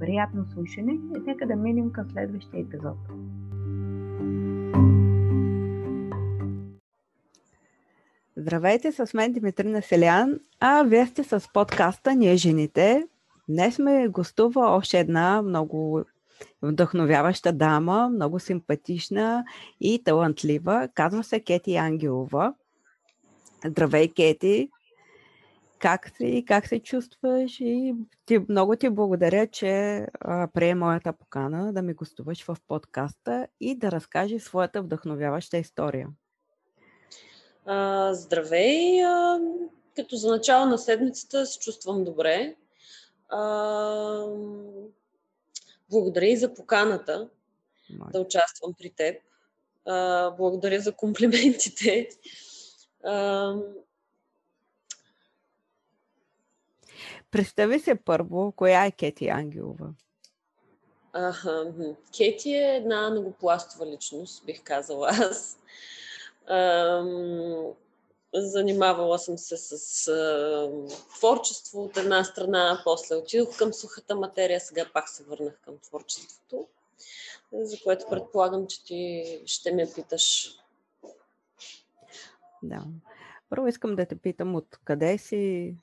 Приятно слушане и нека да минем към следващия епизод. Здравейте, с мен Димитрина Селян, а вие сте с подкаста Ние жените. Днес ме гостува още една много вдъхновяваща дама, много симпатична и талантлива. Казва се Кети Ангелова. Здравей, Кети! Как си, как се чувстваш? И ти, много ти благодаря, че а, прие моята покана да ми гостуваш в подкаста и да разкажеш своята вдъхновяваща история. А, здравей! А, като за начало на седмицата се чувствам добре. А, благодаря и за поканата Май. да участвам при теб. А, благодаря за комплиментите. А, Представи се първо, коя е Кети Ангелова? Ага, Кети е една многопластова личност, бих казала аз. Ам, занимавала съм се с а, творчество от една страна, после отидох към сухата материя, сега пак се върнах към творчеството, за което предполагам, че ти ще ме питаш. Да. Първо искам да те питам от къде си,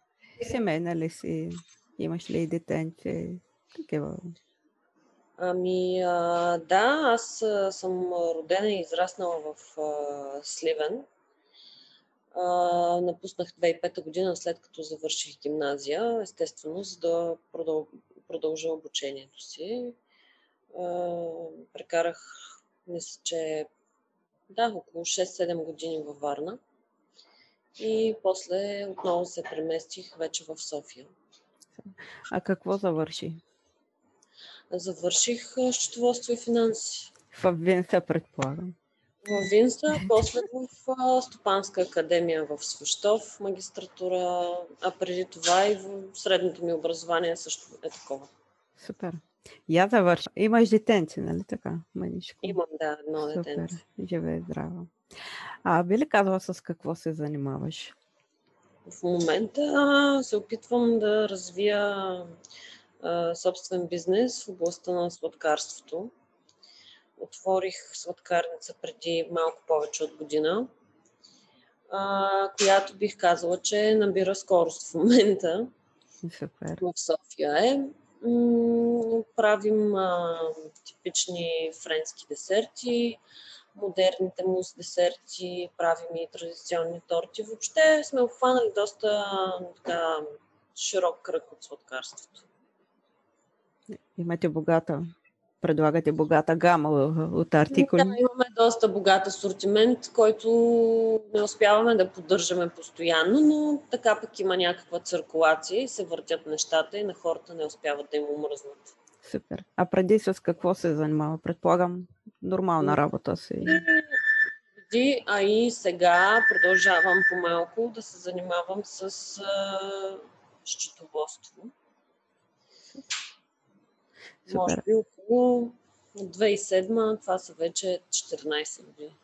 семейна ли си, имаш ли детенце, такива Ами, а, да, аз съм родена и израснала в а, Сливен. А, напуснах 2005 година, след като завърших гимназия, естествено, за да продъл... продължа обучението си. А, прекарах, мисля, че да, около 6-7 години във Варна. И после отново се преместих вече в София. А какво завърши? Завърших счетоводство и финанси. В Винса, предполагам. В Винса, после в Стопанска академия в Свещов, магистратура, а преди това и в средното ми образование също е такова. Супер. Я завърша. Имаш детенци, нали така? Маничко. Имам, да, едно детенце. Живее здраво. А би ли казала с какво се занимаваш? В момента се опитвам да развия собствен бизнес в областта на сладкарството. Отворих сладкарница преди малко повече от година, а, която бих казала, че набира скорост в момента. Супер. В София е. М- правим а, типични френски десерти, модерните мус десерти, правим и традиционни торти. Въобще сме обхванали доста така, широк кръг от сладкарството. Имате богата, предлагате богата гама от артикули. Да, имаме доста богат асортимент, който не успяваме да поддържаме постоянно, но така пък има някаква циркулация и се въртят нещата и на хората не успяват да им умръзнат. Супер. А преди с какво се занимава? Предполагам, нормална работа си. А и сега продължавам по-малко да се занимавам с а, счетоводство. Супер. Може би около 2007, това са вече 14 години.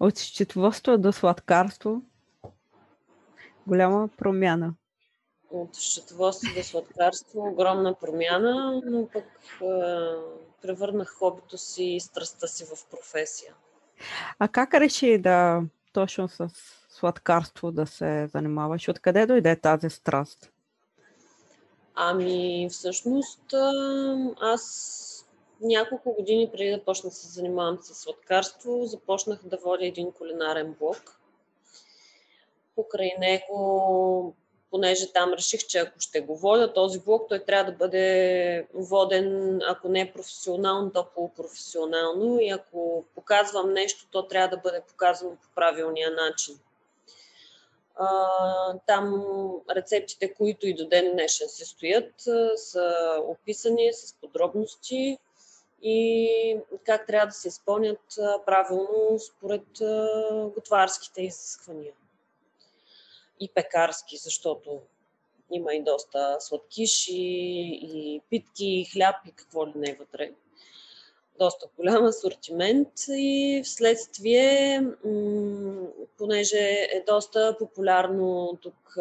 От счетоводство до сладкарство голяма промяна. От счетоводство до сладкарство огромна промяна, но пък превърнах хобито си и страстта си в професия. А как реши да точно с сладкарство да се занимаваш? Откъде дойде тази страст? Ами, всъщност, аз няколко години преди да почна да се занимавам с сладкарство, започнах да водя един кулинарен блог. Покрай него понеже там реших, че ако ще го водя този блог, той трябва да бъде воден, ако не професионално, то полупрофесионално и ако показвам нещо, то трябва да бъде показано по правилния начин. Там рецептите, които и до ден днешен се стоят, са описани с подробности и как трябва да се изпълнят правилно според готварските изисквания и пекарски, защото има и доста сладкиш и, питки, и хляб и какво ли не е вътре. Доста голям асортимент и вследствие, понеже е доста популярно тук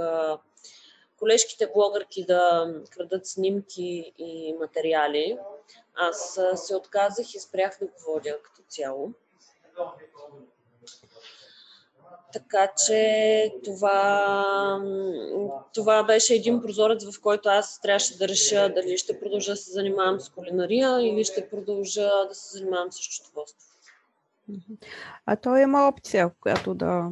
колежките блогърки да крадат снимки и материали, аз се отказах и спрях да го водя като цяло. Така че това, това беше един прозорец, в който аз трябваше да реша дали ще продължа да се занимавам с кулинария или ще продължа да се занимавам с счетоводство. А то има опция, която да,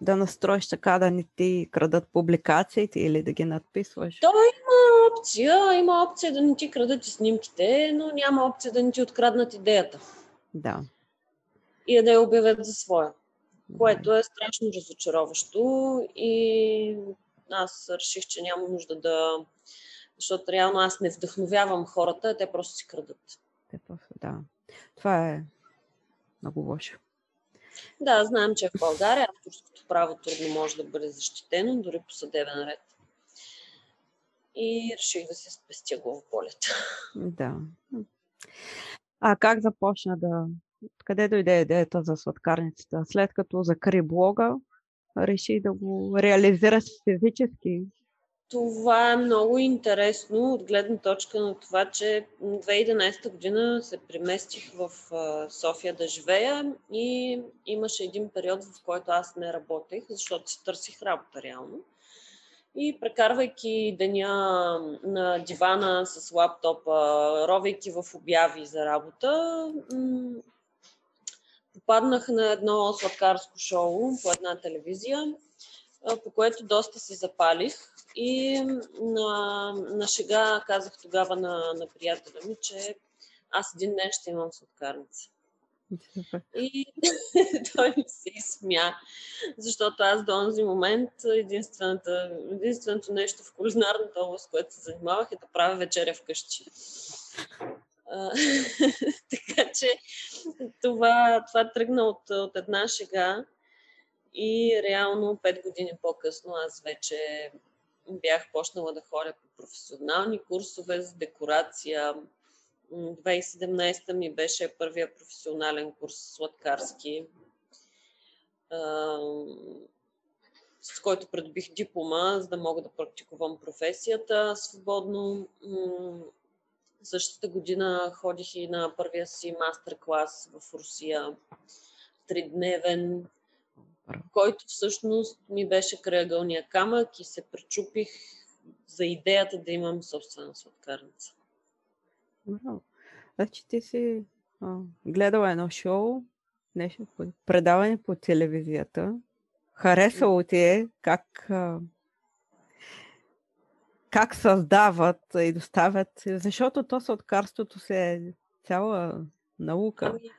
да настроиш така да не ти крадат публикациите или да ги надписваш? То има опция. Има опция да не ти крадат и снимките, но няма опция да не ти откраднат идеята. Да и да я обявят за своя. Което е страшно разочароващо и аз реших, че няма нужда да... Защото реално аз не вдъхновявам хората, те просто си крадат. Те просто, да. Това е много лошо. Да, знаем, че в България авторското право трудно може да бъде защитено, дори по съдебен ред. И реших да се спестя главоболята. Да. А как започна да Къде дойде идеята за сладкарницата? След като закри блога, реши да го реализираш физически. Това е много интересно от гледна точка на това, че 2011 година се преместих в София да живея и имаше един период, в който аз не работех, защото си търсих работа реално. И прекарвайки деня на дивана с лаптопа, ровейки в обяви за работа, попаднах на едно сладкарско шоу по една телевизия, по което доста се запалих. И на, на шега казах тогава на, на приятеля ми, че аз един ден ще имам сладкарница. И той ми се изсмя, защото аз до този момент единственото нещо в кулинарната област, което се занимавах е да правя вечеря вкъщи. така че това, това тръгна от, от една шега и реално 5 години по-късно аз вече бях почнала да ходя по професионални курсове за декорация. 2017 ми беше първия професионален курс сладкарски, с който придобих диплома, за да мога да практикувам професията свободно. Същата година ходих и на първия си мастер-клас в Русия, тридневен, който всъщност ми беше крайъгълния камък и се пречупих за идеята да имам собствена сладкарница. Значи ти си а, гледала едно шоу, нещо, предаване по телевизията. Харесало ти е как а, как създават и доставят, защото то сладкарството се е цяла наука. Ами,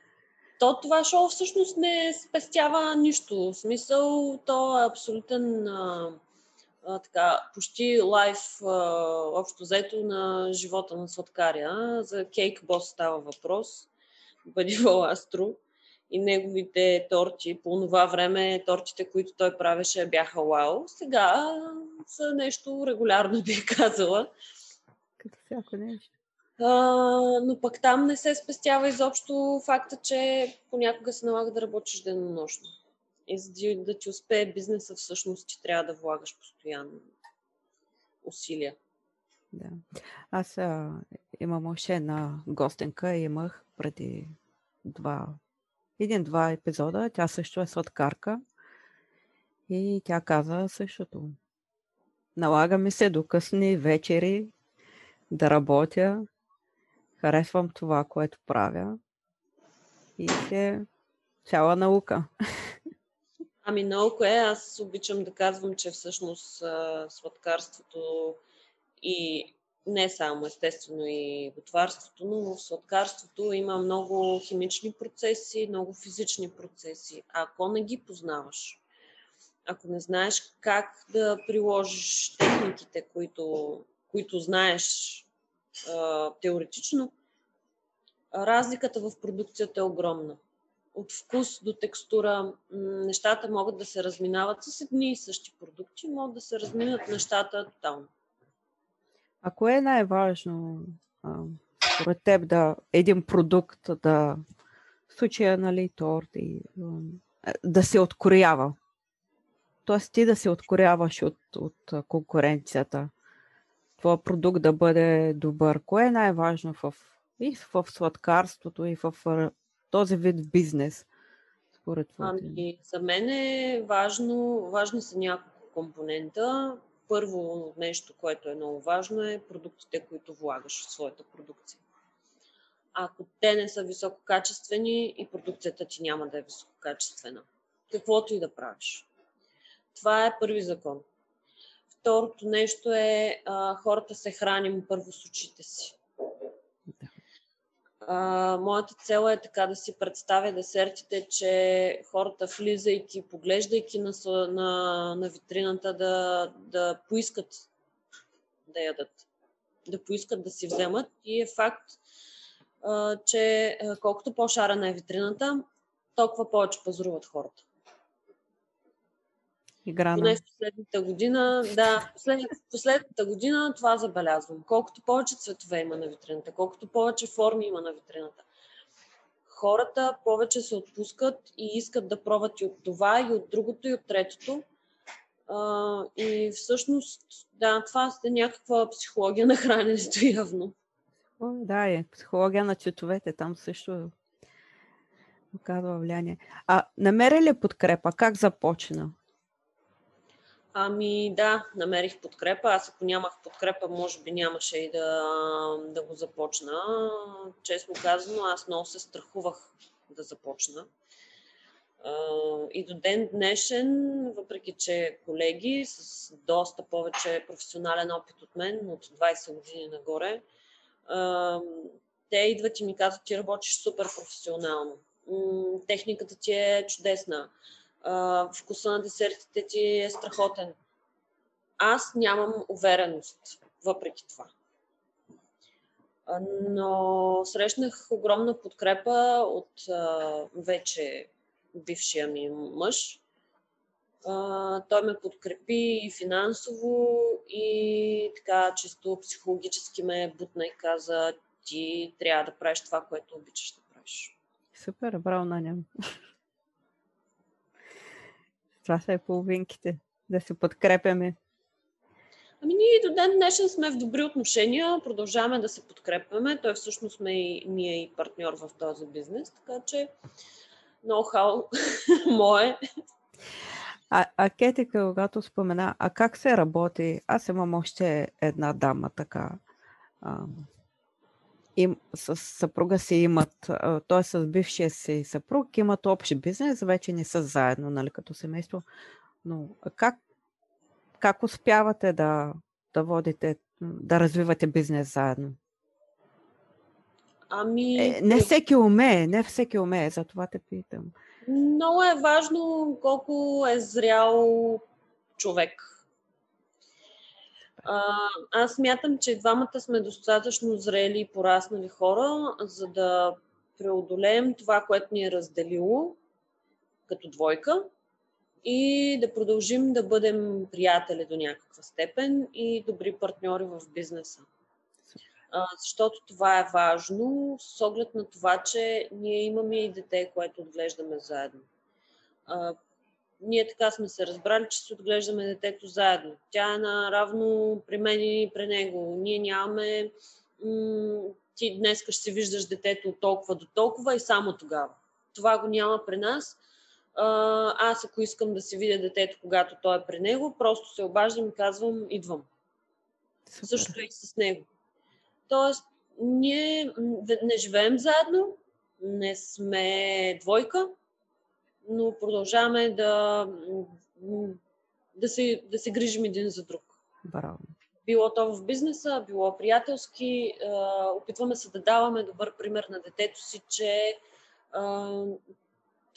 то това шоу всъщност не спестява нищо. В смисъл, то е абсолютен а, а, така, почти лайф а, общо взето на живота на сладкаря. За Кейк Бос става въпрос. Бъди Астро и неговите торти. По това време тортите, които той правеше, бяха вау. Сега са нещо регулярно, бих казала. Като всяко нещо. А, но пък там не се спестява изобщо факта, че понякога се налага да работиш денонощно. И за да ти успее бизнеса, всъщност ти трябва да влагаш постоянно усилия. Да. Аз а, имам още една гостенка, имах преди два един-два епизода. Тя също е сладкарка. И тя каза същото. Налага ми се до късни вечери да работя Харесвам това, което правя. И се цяла наука. Ами наука е, аз обичам да казвам, че всъщност сладкарството и не само естествено и готварството, но в сладкарството има много химични процеси, много физични процеси. А ако не ги познаваш, ако не знаеш как да приложиш техниките, които, които знаеш а, теоретично, разликата в продукцията е огромна. От вкус до текстура нещата могат да се разминават с едни и същи продукти, могат да се разминат нещата тотално. А кое е най-важно според теб да един продукт да в случая, нали, торт и да се откорява? Тоест ти да се откоряваш от, от конкуренцията. Твоя продукт да бъде добър. Кое е най-важно в, и в сладкарството, и в този вид бизнес? Според ами, за мен е важно, важни са няколко компонента първо нещо, което е много важно, е продуктите, които влагаш в своята продукция. Ако те не са висококачествени и продукцията ти няма да е висококачествена. Каквото и да правиш. Това е първи закон. Второто нещо е а, хората се храним първо с очите си. А, моята цел е така да си представя десертите, че хората влизайки, поглеждайки на, на, на витрината, да, да поискат да ядат, да поискат да си вземат. И е факт, а, че колкото по-шарена е витрината, толкова повече пазаруват хората. Игра Поне в последната година, да, послед, последната година това забелязвам. Колкото повече цветове има на витрината, колкото повече форми има на витрината, хората повече се отпускат и искат да пробват и от това, и от другото, и от третото. А, и всъщност, да, това е някаква психология на храненето явно. О, да, е. Психология на цветовете. Там също оказва влияние. А намери ли подкрепа? Как започна? Ами да, намерих подкрепа. Аз ако нямах подкрепа, може би нямаше и да, да го започна. Честно казано, аз много се страхувах да започна. И до ден днешен, въпреки че колеги с доста повече професионален опит от мен, от 20 години нагоре, те идват и ми казват, ти работиш супер професионално. Техниката ти е чудесна вкуса на десертите ти е страхотен. Аз нямам увереност, въпреки това. Но срещнах огромна подкрепа от вече бившия ми мъж. Той ме подкрепи и финансово, и така чисто психологически ме бутна и каза, ти трябва да правиш това, което обичаш да правиш. Супер, браво на. Това са и половинките. Да се подкрепяме. Ами ние до ден днешен сме в добри отношения, продължаваме да се подкрепяме. Той всъщност ме и, ми е и партньор в този бизнес, така че ноу-хау мое. А, а Кетика, когато спомена, а как се работи? Аз имам още една дама така. А, им, с съпруга си имат, т.е. с бившия си съпруг имат общ бизнес, вече не са заедно, нали, като семейство. Но как, как успявате да, да водите, да развивате бизнес заедно? Ами... Е, не всеки умее, не всеки умее, за това те питам. Много е важно колко е зрял човек а, аз мятам, че двамата сме достатъчно зрели и пораснали хора, за да преодолеем това, което ни е разделило като двойка и да продължим да бъдем приятели до някаква степен и добри партньори в бизнеса. А, защото това е важно с оглед на това, че ние имаме и дете, което отглеждаме заедно. А, ние така сме се разбрали, че се отглеждаме детето заедно. Тя е наравно при мен и при него. Ние нямаме м- ти днес ще си виждаш детето от толкова до толкова и само тогава. Това го няма при нас. А, аз ако искам да си видя детето, когато той е при него, просто се обаждам и казвам, идвам. Супер. Същото и с него. Тоест, ние не живеем заедно, не сме двойка, но продължаваме да, да, се, да се грижим един за друг. Браво. Било то в бизнеса, било приятелски. Опитваме се да даваме добър пример на детето си, че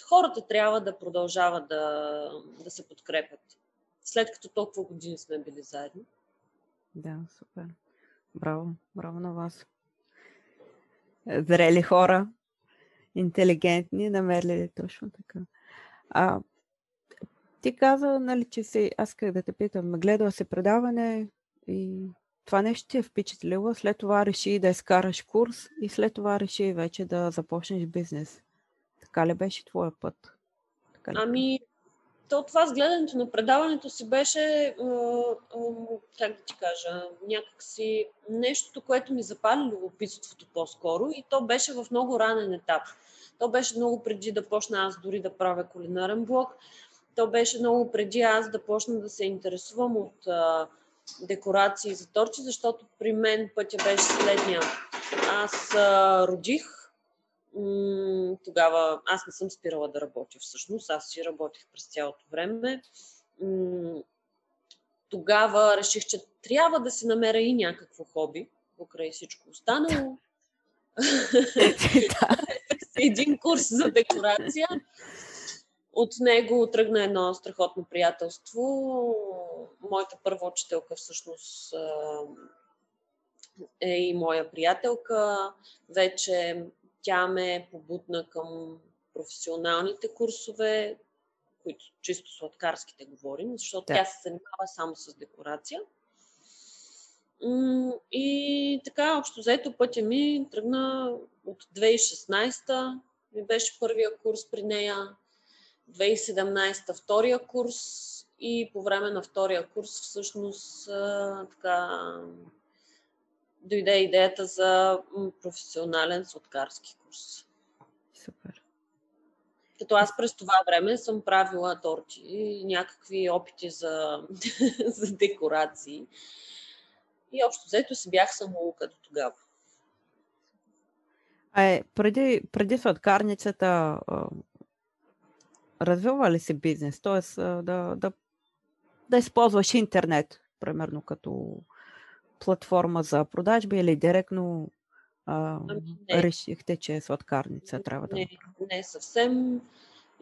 хората трябва да продължават да, да се подкрепят. След като толкова години сме били заедно. Да, супер. Браво, браво на вас. Зрели хора, интелигентни, намерили точно така. А, ти каза, нали, че си, аз исках да те питам, гледала се предаване и това нещо ти е впечатлило, след това реши да изкараш курс и след това реши вече да започнеш бизнес. Така ли беше твоя път? Така ли? Ами, то това с гледането на предаването си беше, как да ти кажа, някакси нещото, което ми запали любопитството по-скоро и то беше в много ранен етап. То беше много преди да почна аз дори да правя кулинарен блог. То беше много преди аз да почна да се интересувам от а, декорации за торчи, защото при мен пътя беше следния. Аз а, родих, м- тогава аз не съм спирала да работя всъщност, аз си работих през цялото време. М- тогава реших, че трябва да си намеря и някакво хоби, покрай всичко останало. един курс за декорация. От него тръгна едно страхотно приятелство. Моята първа учителка всъщност е и моя приятелка. Вече тя ме побутна към професионалните курсове, които чисто сладкарските говорим, защото да. тя се занимава само с декорация. И така, общо взето пътя ми тръгна от 2016 ми беше първия курс при нея, 2017 втория курс и по време на втория курс всъщност така дойде идеята за професионален сладкарски курс. Супер. Като аз през това време съм правила торти и някакви опити за, за декорации. И общо взето си бях самоука до тогава. А е, преди, преди сладкарницата развива ли си бизнес? Т.е. да, да, да използваш интернет, примерно като платформа за продажби или директно а, ами решихте, че сладкарница трябва да не, не съвсем.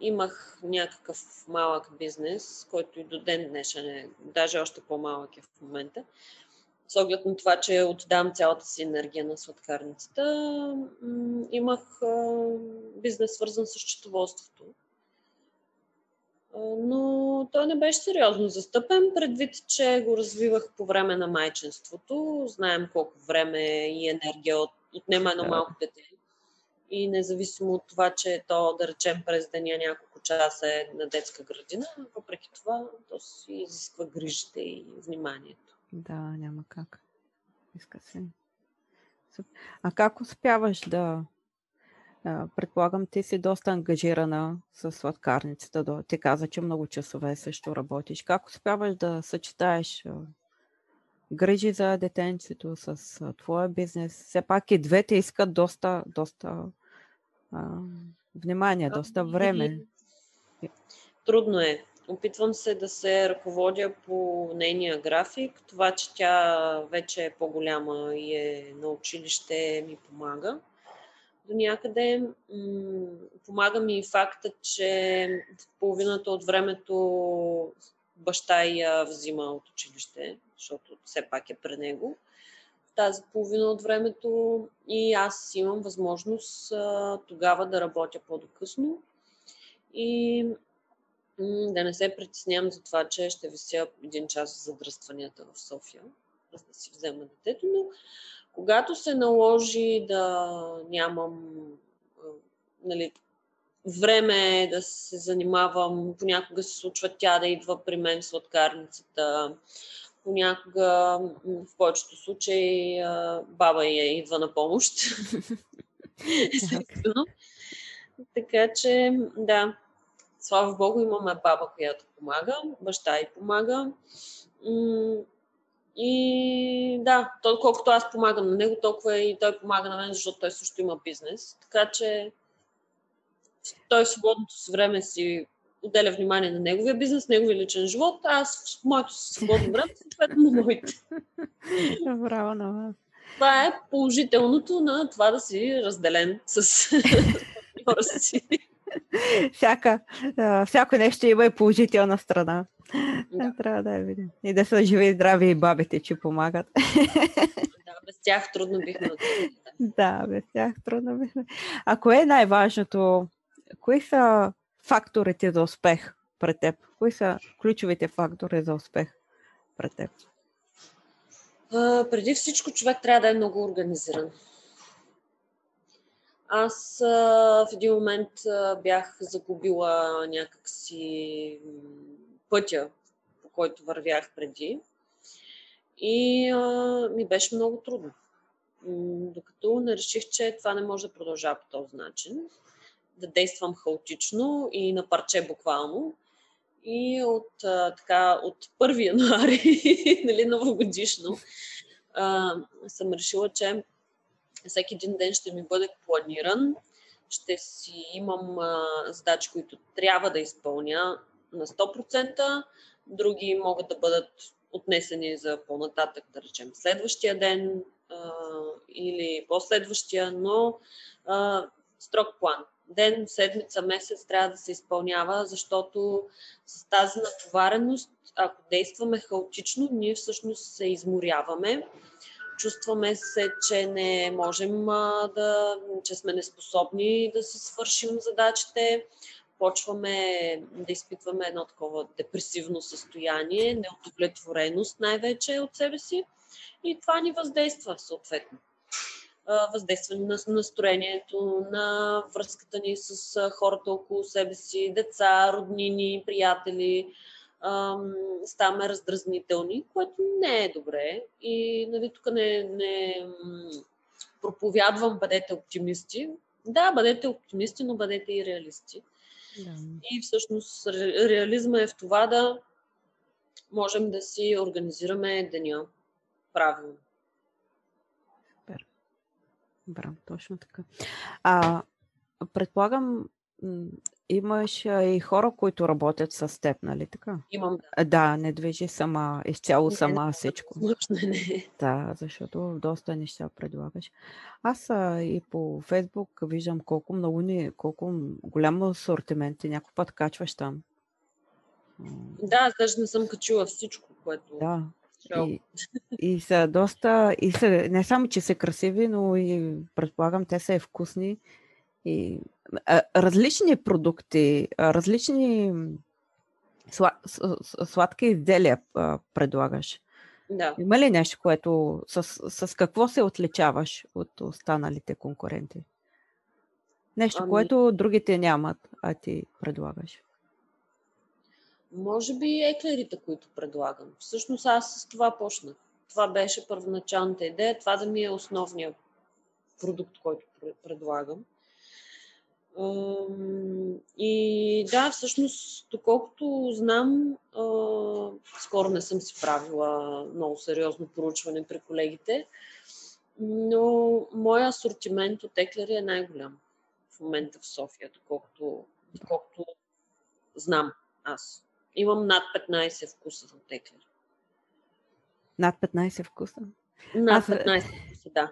Имах някакъв малък бизнес, който и до ден днешен е, даже още по-малък е в момента с оглед на това, че отдам цялата си енергия на сладкарницата, имах бизнес свързан с счетоводството. Но той не беше сериозно застъпен, предвид, че го развивах по време на майчинството. Знаем колко време и енергия отнема едно малко дете. И независимо от това, че то, да речем, през деня няколко часа е на детска градина, въпреки това, то си изисква грижите и вниманието. Да, няма как. Иска се. А как успяваш да... Предполагам, ти си доста ангажирана с сладкарницата. Ти каза, че много часове също работиш. Как успяваш да съчетаеш грижи за детенцето с твоя бизнес? Все пак и двете искат доста, доста а, внимание, доста време. Трудно е. Опитвам се да се ръководя по нейния график. Това, че тя вече е по-голяма и е на училище, ми помага. До някъде помага ми и факта, че в половината от времето баща я взима от училище, защото все пак е при него. Тази половина от времето и аз имам възможност тогава да работя по-докъсно. И да не се притеснявам за това, че ще вися един час в задръстванията в София, за да си взема детето, но когато се наложи да нямам нали, време да се занимавам, понякога се случва тя да идва при мен сладкарницата, понякога в повечето случаи баба я идва на помощ. така че, да, слава Богу, имаме баба, която помага, баща и помага. И да, той, колкото аз помагам на него, толкова и той помага на мен, защото той също има бизнес. Така че той в свободното си време си отделя внимание на неговия бизнес, неговия личен живот, а аз в моето свободно време, съответно на моите. Браво на вас. Това е положителното на това да си разделен с партньора си. Всяка, всяко нещо има и положителна страна. Да. Трябва да я видим. И да са живи и здрави и бабите, че помагат. Да, без тях трудно бихме. Да, без тях трудно бихме. А кое е най-важното? Кои са факторите за успех пред теб? Кои са ключовите фактори за успех пред теб? А, преди всичко човек трябва да е много организиран. Аз а, в един момент а, бях загубила някакси пътя, по който вървях преди. И а, ми беше много трудно. Докато не реших, че това не може да продължава по този начин. Да действам хаотично и на парче буквално. И от, а, така, от 1 януари, нали, новогодишно, а, съм решила, че всеки един ден ще ми бъде планиран, ще си имам а, задачи, които трябва да изпълня на 100%, други могат да бъдат отнесени за по-нататък, да речем следващия ден а, или последващия, но а, строг план. Ден, седмица, месец трябва да се изпълнява, защото с тази натовареност, ако действаме хаотично, ние всъщност се изморяваме чувстваме се, че не можем да, че сме неспособни да си свършим задачите, почваме да изпитваме едно такова депресивно състояние, неудовлетвореност най-вече от себе си и това ни въздейства съответно. Въздейства на настроението, на връзката ни с хората около себе си, деца, роднини, приятели, ставаме раздразнителни, което не е добре. И нали, тук не, не проповядвам бъдете оптимисти. Да, бъдете оптимисти, но бъдете и реалисти. Да. И всъщност реализма е в това да можем да си организираме деня правилно. Супер. Браво, точно така. А, предполагам, имаш и хора, които работят с теб, нали така? Имам, да. Да, не движи сама, изцяло не, сама не, всичко. Не, не. Да, защото доста неща предлагаш. Аз а, и по Фейсбук виждам колко много ни, колко голям асортимент и някой път качваш там. Да, даже не съм качила всичко, което... Да, и, и са доста, и са, не само, че са красиви, но и предполагам, те са и вкусни. И различни продукти, различни сладки изделия предлагаш. Да. Има ли нещо, което с, с какво се отличаваш от останалите конкуренти? Нещо, ами... което другите нямат, а ти предлагаш. Може би еклерите, които предлагам. Всъщност аз с това почнах. Това беше първоначалната идея, това да ми е основният продукт, който предлагам. И да, всъщност, доколкото знам, скоро не съм си правила много сериозно проучване при колегите, но моя асортимент от еклери е най-голям в момента в София, доколкото, доколкото знам аз. Имам над 15 вкуса от еклери. Над 15 вкуса? Над 15 вкуса, да.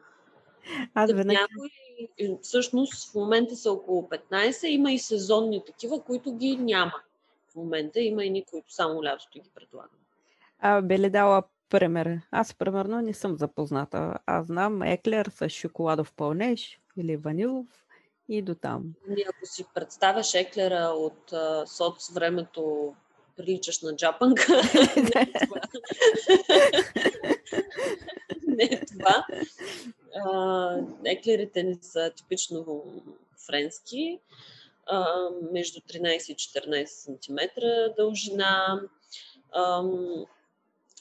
Аз винаги... Някои, всъщност в момента са около 15, има и сезонни такива, които ги няма. В момента има и които само лятото ги предлагам. А, би ли дала пример? Аз, примерно, не съм запозната. Аз знам еклер с шоколадов пълнеж или ванилов и до там. Ами, ако си представяш еклера от а, соц времето, приличаш на джапанка. не е това еклерите ни са типично френски, а, между 13 и 14 см дължина а,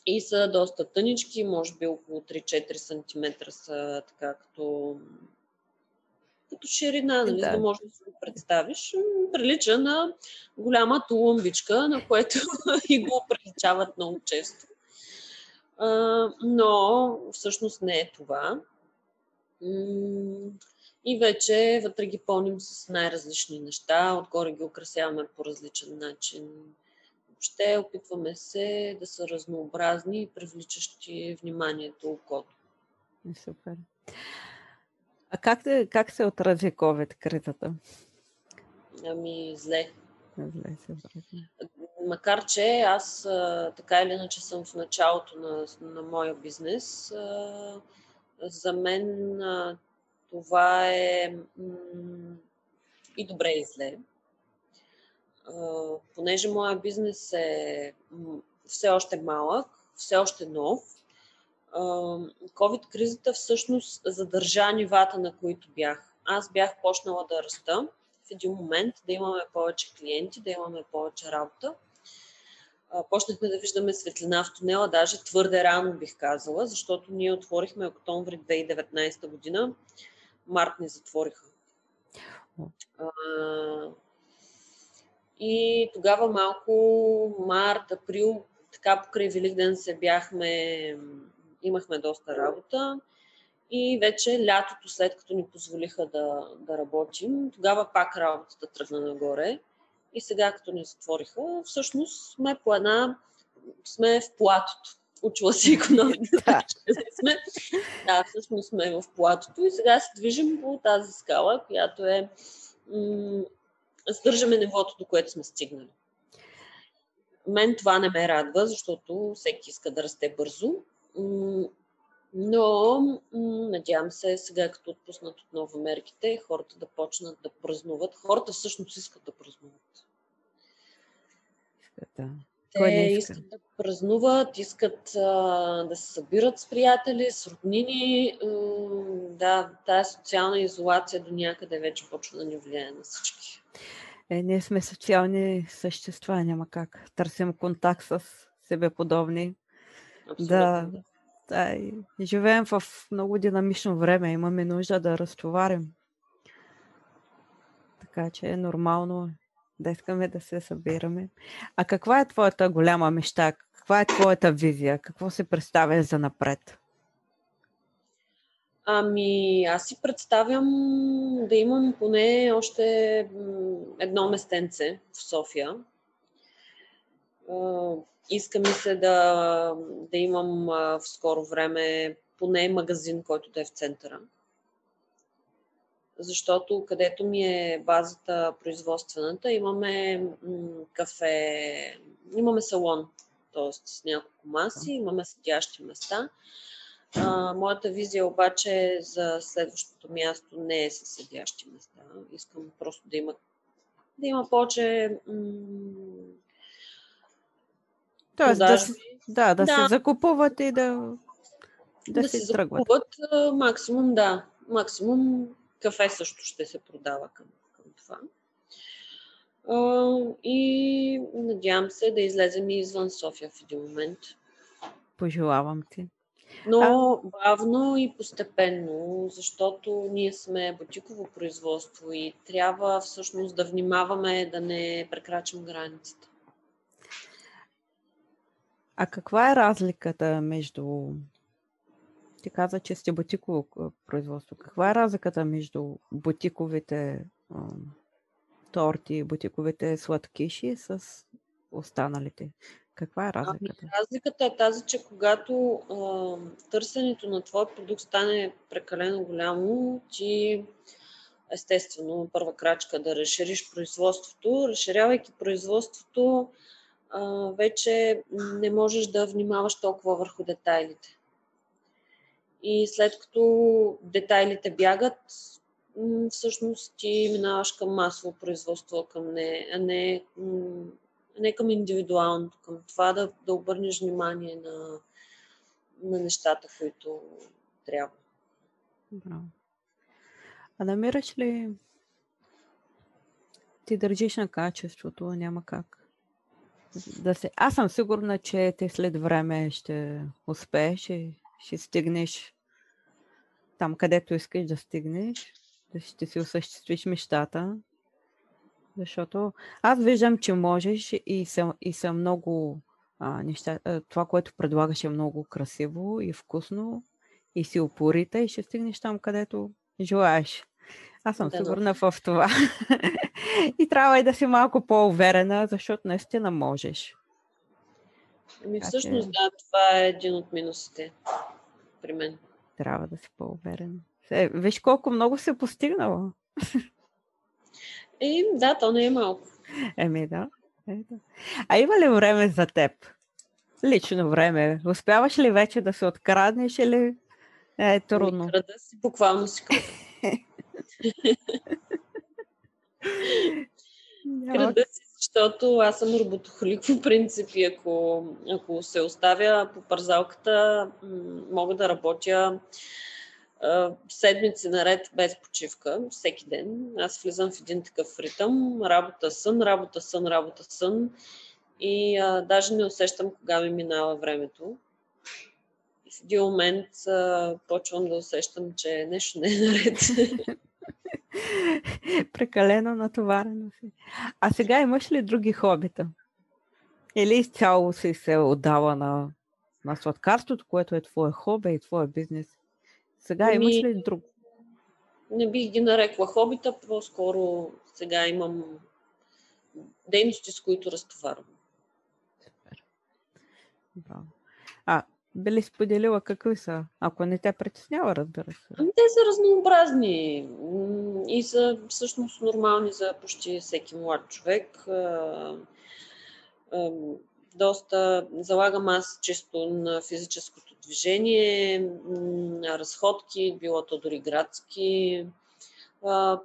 и са доста тънички, може би около 3-4 см са така като като ширина, нали, да. за да можеш да си го представиш. Прилича на голяма тулумбичка, на което и го приличават много често. А, но всъщност не е това. И вече вътре ги пълним с най-различни неща, отгоре ги украсяваме по различен начин. Въобще опитваме се да са разнообразни и привличащи вниманието окото. Супер. А как, как се отрази COVID кризата? Ами зле. Зле се Макар, че аз така или иначе съм в началото на, на моя бизнес, за мен това е м- и добре и зле. понеже моя бизнес е все още малък, все още нов, COVID-кризата всъщност задържа нивата, на които бях. Аз бях почнала да раста в един момент, да имаме повече клиенти, да имаме повече работа. Почнахме да виждаме светлина в тунела, даже твърде рано бих казала, защото ние отворихме октомври 2019 година, март ни затвориха. и тогава малко март, април, така покрай Великден се бяхме имахме доста работа. И вече лятото, след като ни позволиха да, да работим, тогава пак работата тръгна нагоре. И сега, като ни затвориха, всъщност сме по една, сме в платото. Учила си економика. Да. сме, да, всъщност сме в платото и сега се движим по тази скала, която е м- сдържаме нивото, до което сме стигнали. Мен това не ме радва, защото всеки иска да расте бързо но надявам се сега, като отпуснат отново мерките, хората да почнат да празнуват. Хората всъщност искат да празнуват. Да. Те иска? искат да празнуват, искат а, да се събират с приятели, с роднини. да, тази социална изолация до някъде вече почва да ни влияе на всички. Е, ние сме социални същества, няма как. Търсим контакт с себе подобни. Абсолютно. Да, да, и живеем в много динамично време. Имаме нужда да разтоварим. Така че е нормално да искаме да се събираме. А каква е твоята голяма мечта? Каква е твоята визия? Какво се представя за напред? Ами, аз си представям да имам поне още едно местенце в София. Иска ми се да, да имам в скоро време поне магазин, който да е в центъра. Защото където ми е базата производствената, имаме кафе, имаме салон, т.е. с няколко маси, имаме седящи места. А, моята визия обаче за следващото място не е със седящи места. Искам просто да има, да има повече Тоест да, да, да, да се закупуват и да, да, да се тръгват. закупуват максимум, да. Максимум кафе също ще се продава към, към това. и надявам се да излезем и извън София в един момент. Пожелавам ти. Но а... бавно и постепенно, защото ние сме бутиково производство и трябва всъщност да внимаваме да не прекрачим границата. А каква е разликата между... Ти каза, че сте бутиково производство. Каква е разликата между бутиковите а, торти и бутиковите сладкиши с останалите? Каква е разликата? Ами, разликата е тази, че когато а, търсенето на твой продукт стане прекалено голямо, ти естествено първа крачка да разшириш производството. Разширявайки производството, а, вече не можеш да внимаваш толкова върху детайлите. И след като детайлите бягат, всъщност ти минаваш към масово производство, към не, а не, не към индивидуалното, към това да, да обърнеш внимание на, на нещата, които трябва. Браво. А намираш ли ти държиш на качеството, няма как? Да се... Аз съм сигурна, че те след време ще успееш и ще стигнеш там, където искаш да стигнеш, да ще си осъществиш мечтата. Защото аз виждам, че можеш и съм, и съм много а, неща, това, което предлагаш е много красиво и вкусно и си упорита и ще стигнеш там, където желаеш. Аз съм да, сигурна в това. и трябва и да си малко по-уверена, защото наистина можеш. Ами всъщност да, това е един от минусите при мен. Трябва да си по-уверен. Е, виж колко много се. Е, да, то не е малко. Еми да. Е, да. А има ли време за теб? Лично време. Успяваш ли вече да се откраднеш или е трудно? Ами, крада си, буквално си Крада си, защото аз съм роботохолик по принцип и ако, ако се оставя по парзалката, мога да работя седмици наред без почивка, всеки ден. Аз влизам в един такъв ритъм. Работа, сън, работа, сън, работа, сън. И а, даже не усещам кога ми минава времето. И в един момент а, почвам да усещам, че нещо не е наред. Прекалено натоварено си. А сега имаш ли други хобита? Или изцяло си се отдава на, на сладкарството, което е твое хоби и твое бизнес? Сега ами, имаш ли друг? Не бих ги нарекла хобита, по-скоро сега имам дейности, с които разтоварвам. Супер. Браво. А, би ли споделила какви са? Ако не те притеснява, разбира се. Ами те са разнообразни и са всъщност нормални за почти всеки млад човек. Доста залагам аз чисто на физическото движение, разходки, било то дори градски.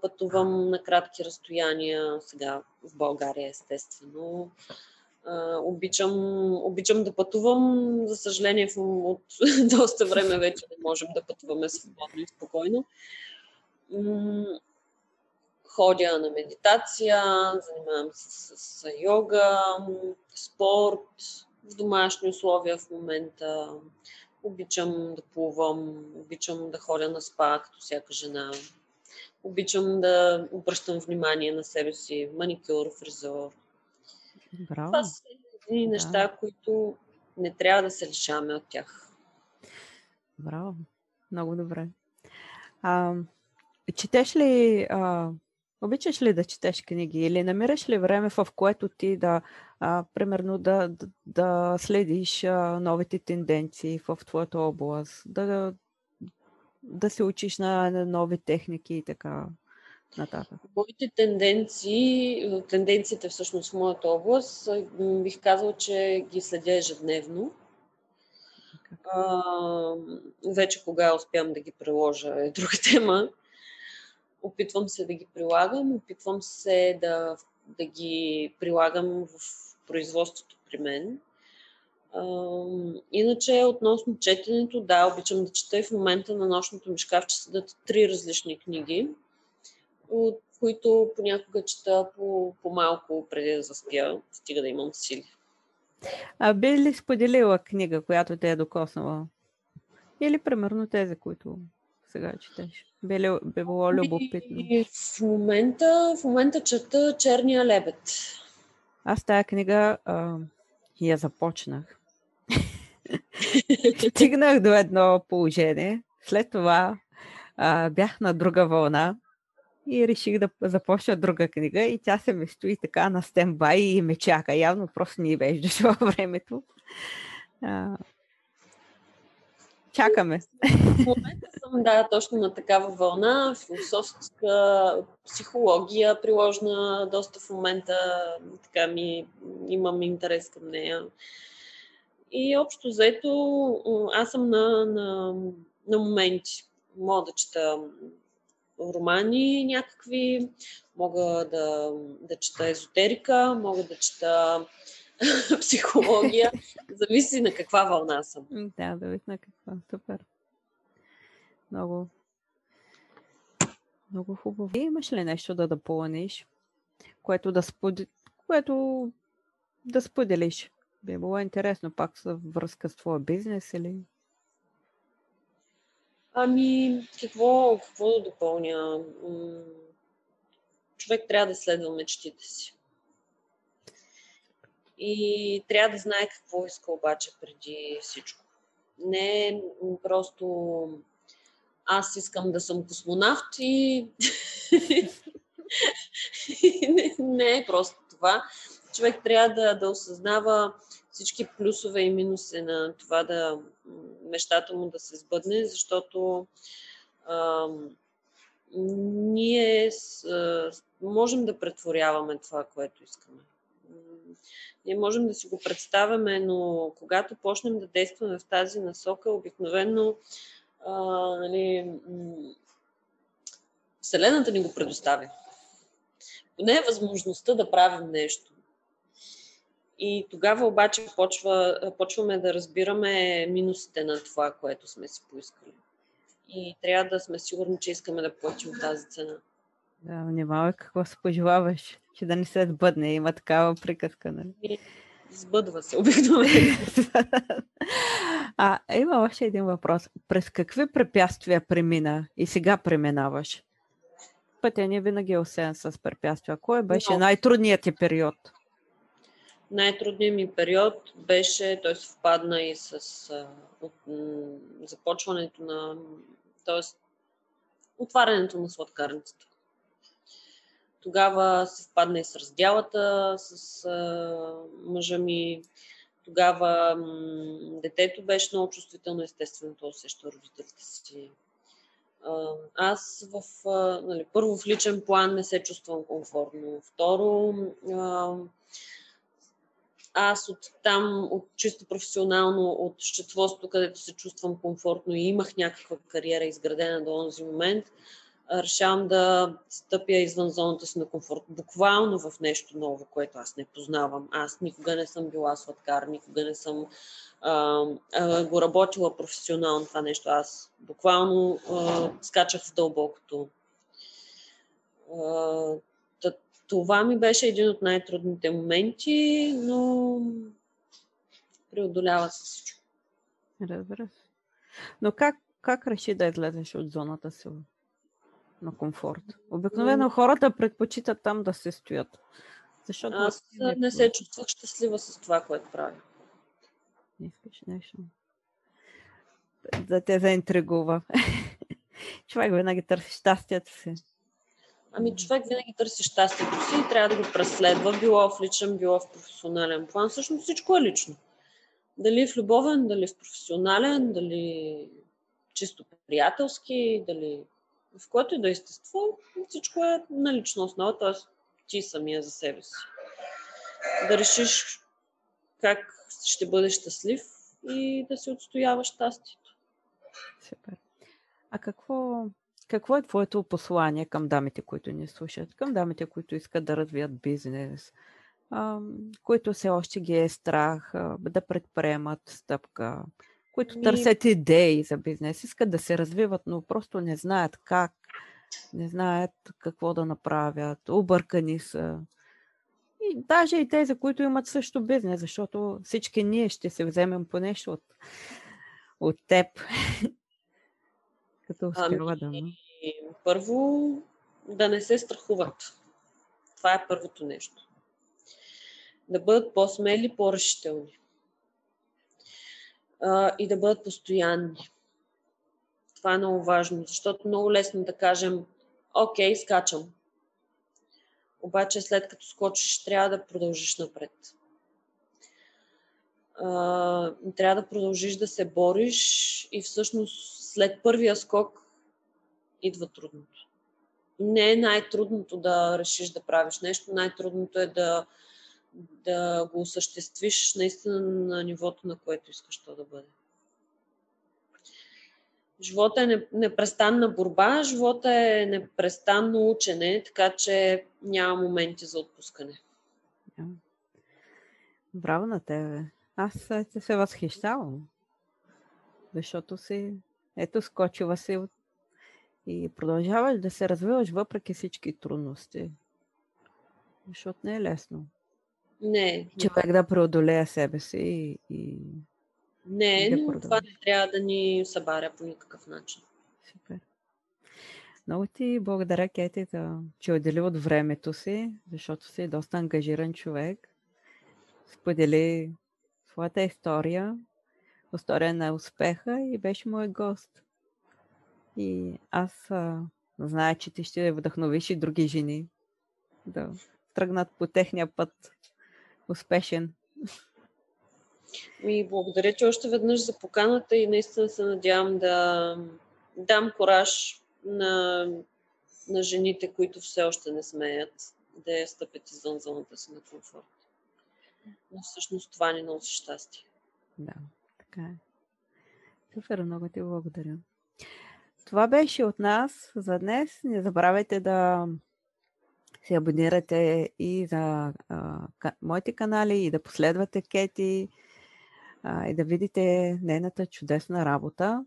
Пътувам на кратки разстояния, сега в България естествено. Обичам, обичам да пътувам. За съжаление, от доста време вече не можем да пътуваме свободно и спокойно. Ходя на медитация, занимавам се с, с йога, спорт, в домашни условия в момента. Обичам да плувам, обичам да ходя на спа, като всяка жена. Обичам да обръщам внимание на себе си, маникюр, фризор. Браво. Това са едни да. неща, които не трябва да се лишаваме от тях. Браво. Много добре. А, четеш ли а, Обичаш ли да четеш книги или намираш ли време, в което ти да, а, примерно, да, да, да следиш а, новите тенденции в твоята област, да, да се учиш на, на нови техники и така нататък? Моите тенденции, тенденциите всъщност в моята област, бих казал, че ги следя ежедневно. А, вече кога успявам да ги приложа е друга тема опитвам се да ги прилагам, опитвам се да, да ги прилагам в производството при мен. иначе, относно четенето, да, обичам да чета и в момента на нощното ми шкафче седат три различни книги, от които понякога чета по, по-малко преди да заспя, стига да имам сили. А би ли споделила книга, която те е докоснала? Или примерно тези, които сега четеш? Би, ли, би било ами, любопитно. И в момента, в момента чета Черния лебед. Аз тая книга а, я започнах. Стигнах до едно положение. След това а, бях на друга вълна и реших да започна друга книга и тя се ми стои така на стенбай и ме чака. Явно просто ни беше дошло времето. Чакаме. В момента съм, да, точно на такава вълна. Философска психология, приложна доста в момента. Така ми, имам интерес към нея. И общо заето, аз съм на, на, на моменти. Мога да чета романи някакви, мога да, да чета езотерика, мога да чета психология. Зависи на каква вълна съм. Да, зависи на каква. Супер. Много. Много хубаво. И имаш ли нещо да допълниш, което да, споди... което да споделиш? Би било интересно пак с връзка с твоя бизнес или? Ами, какво, какво да допълня? Човек трябва да следва мечтите си. и трябва да знае какво иска обаче преди всичко. Не просто аз искам да съм космонавт и не, не е просто това. Човек трябва да, да осъзнава всички плюсове и минуси на това да мечтата му да се сбъдне, защото а, ние с, а, можем да претворяваме това, което искаме. Ние можем да си го представяме, но когато почнем да действаме в тази насока, обикновено а, нали, Вселената ни го предоставя. Поне е възможността да правим нещо. И тогава обаче почва, почваме да разбираме минусите на това, което сме си поискали. И трябва да сме сигурни, че искаме да платим тази цена. Да, внимавай какво се пожелаваш, че да не се сбъдне. Има такава приказка, нали? Сбъдва се обикновено. а, има още един въпрос. През какви препятствия премина и сега преминаваш? Пътя ни винаги е осен с препятствия. Кой беше Но... най-трудният ти период? Най-трудният ми период беше, той съвпадна и с а, от, м, започването на, т.е. отварянето на сладкарницата. Тогава се впадна и с раздялата с а, мъжа ми. Тогава м, детето беше много чувствително, естествено, то усеща родителите си. Аз в, нали, първо в личен план не се чувствам комфортно. Второ, аз от там, от чисто професионално, от счетоводството, където се чувствам комфортно и имах някаква кариера изградена до този момент, решавам да стъпя извън зоната си на комфорт, буквално в нещо ново, което аз не познавам. Аз никога не съм била сладкар, никога не съм а, а, го работила професионално това нещо. Аз буквално а, скачах в дълбокото. А, това ми беше един от най-трудните моменти, но преодолява се всичко. Разбира се. Но как, как реши да излезеш от зоната си на комфорт? Обикновено хората предпочитат там да се стоят. Защото Аз не, не се чувствах щастлива с това, което правя. Не искаш нещо. Да те заинтригува. Човек винаги търси щастието си. Ами човек винаги търси щастието си и трябва да го преследва, било в личен, било в професионален план. Всъщност всичко е лично. Дали в любовен, дали в професионален, дали чисто приятелски, дали в което и да е естество, всичко е на лична основа, т.е. ти самия за себе си. Да решиш как ще бъдеш щастлив и да си отстояваш щастието. Супер. А какво какво е твоето послание към дамите, които ни слушат, към дамите, които искат да развият бизнес, които все още ги е страх да предприемат стъпка, които ми... търсят идеи за бизнес, искат да се развиват, но просто не знаят как, не знаят какво да направят, объркани са. И даже и тези, които имат също бизнес, защото всички ние ще се вземем по нещо от, от теб. Като успява ами, да. Първо, да не се страхуват. Това е първото нещо. Да бъдат по-смели, по-решителни. и да бъдат постоянни. Това е много важно, защото много лесно да кажем, окей, скачам. Обаче след като скочиш, трябва да продължиш напред. трябва да продължиш да се бориш и всъщност след първия скок идва трудното. Не е най-трудното да решиш да правиш нещо, най-трудното е да, да го осъществиш наистина на нивото, на което искаш то да бъде. Живота е непрестанна борба, живота е непрестанно учене, така че няма моменти за отпускане. Браво на тебе. Аз се, възхищавам, защото си, ето, скочила си от и продължаваш да се развиваш въпреки всички трудности. Защото не е лесно. Не. Човек да преодолее себе си и. и не, да но това не трябва да ни събаря по никакъв начин. Супер. Много ти благодаря, Кети, за, че отдели от времето си, защото си доста ангажиран човек. сподели своята история, история на успеха и беше мой гост. И аз а, зная, че ти ще вдъхновиш и други жени да тръгнат по техния път успешен. Ми благодаря, че още веднъж за поканата и наистина се надявам да дам кораж на, на жените, които все още не смеят да я стъпят извън зоната си на комфорт. Но всъщност това ни носи щастие. Да, така е. Супер, много ти благодаря. Това беше от нас за днес. Не забравяйте да се абонирате и за а, моите канали, и да последвате Кети, а, и да видите нейната чудесна работа.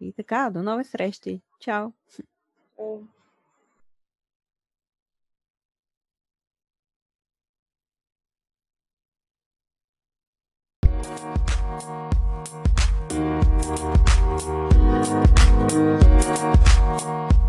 И така, до нови срещи. Чао! Thank Thank you.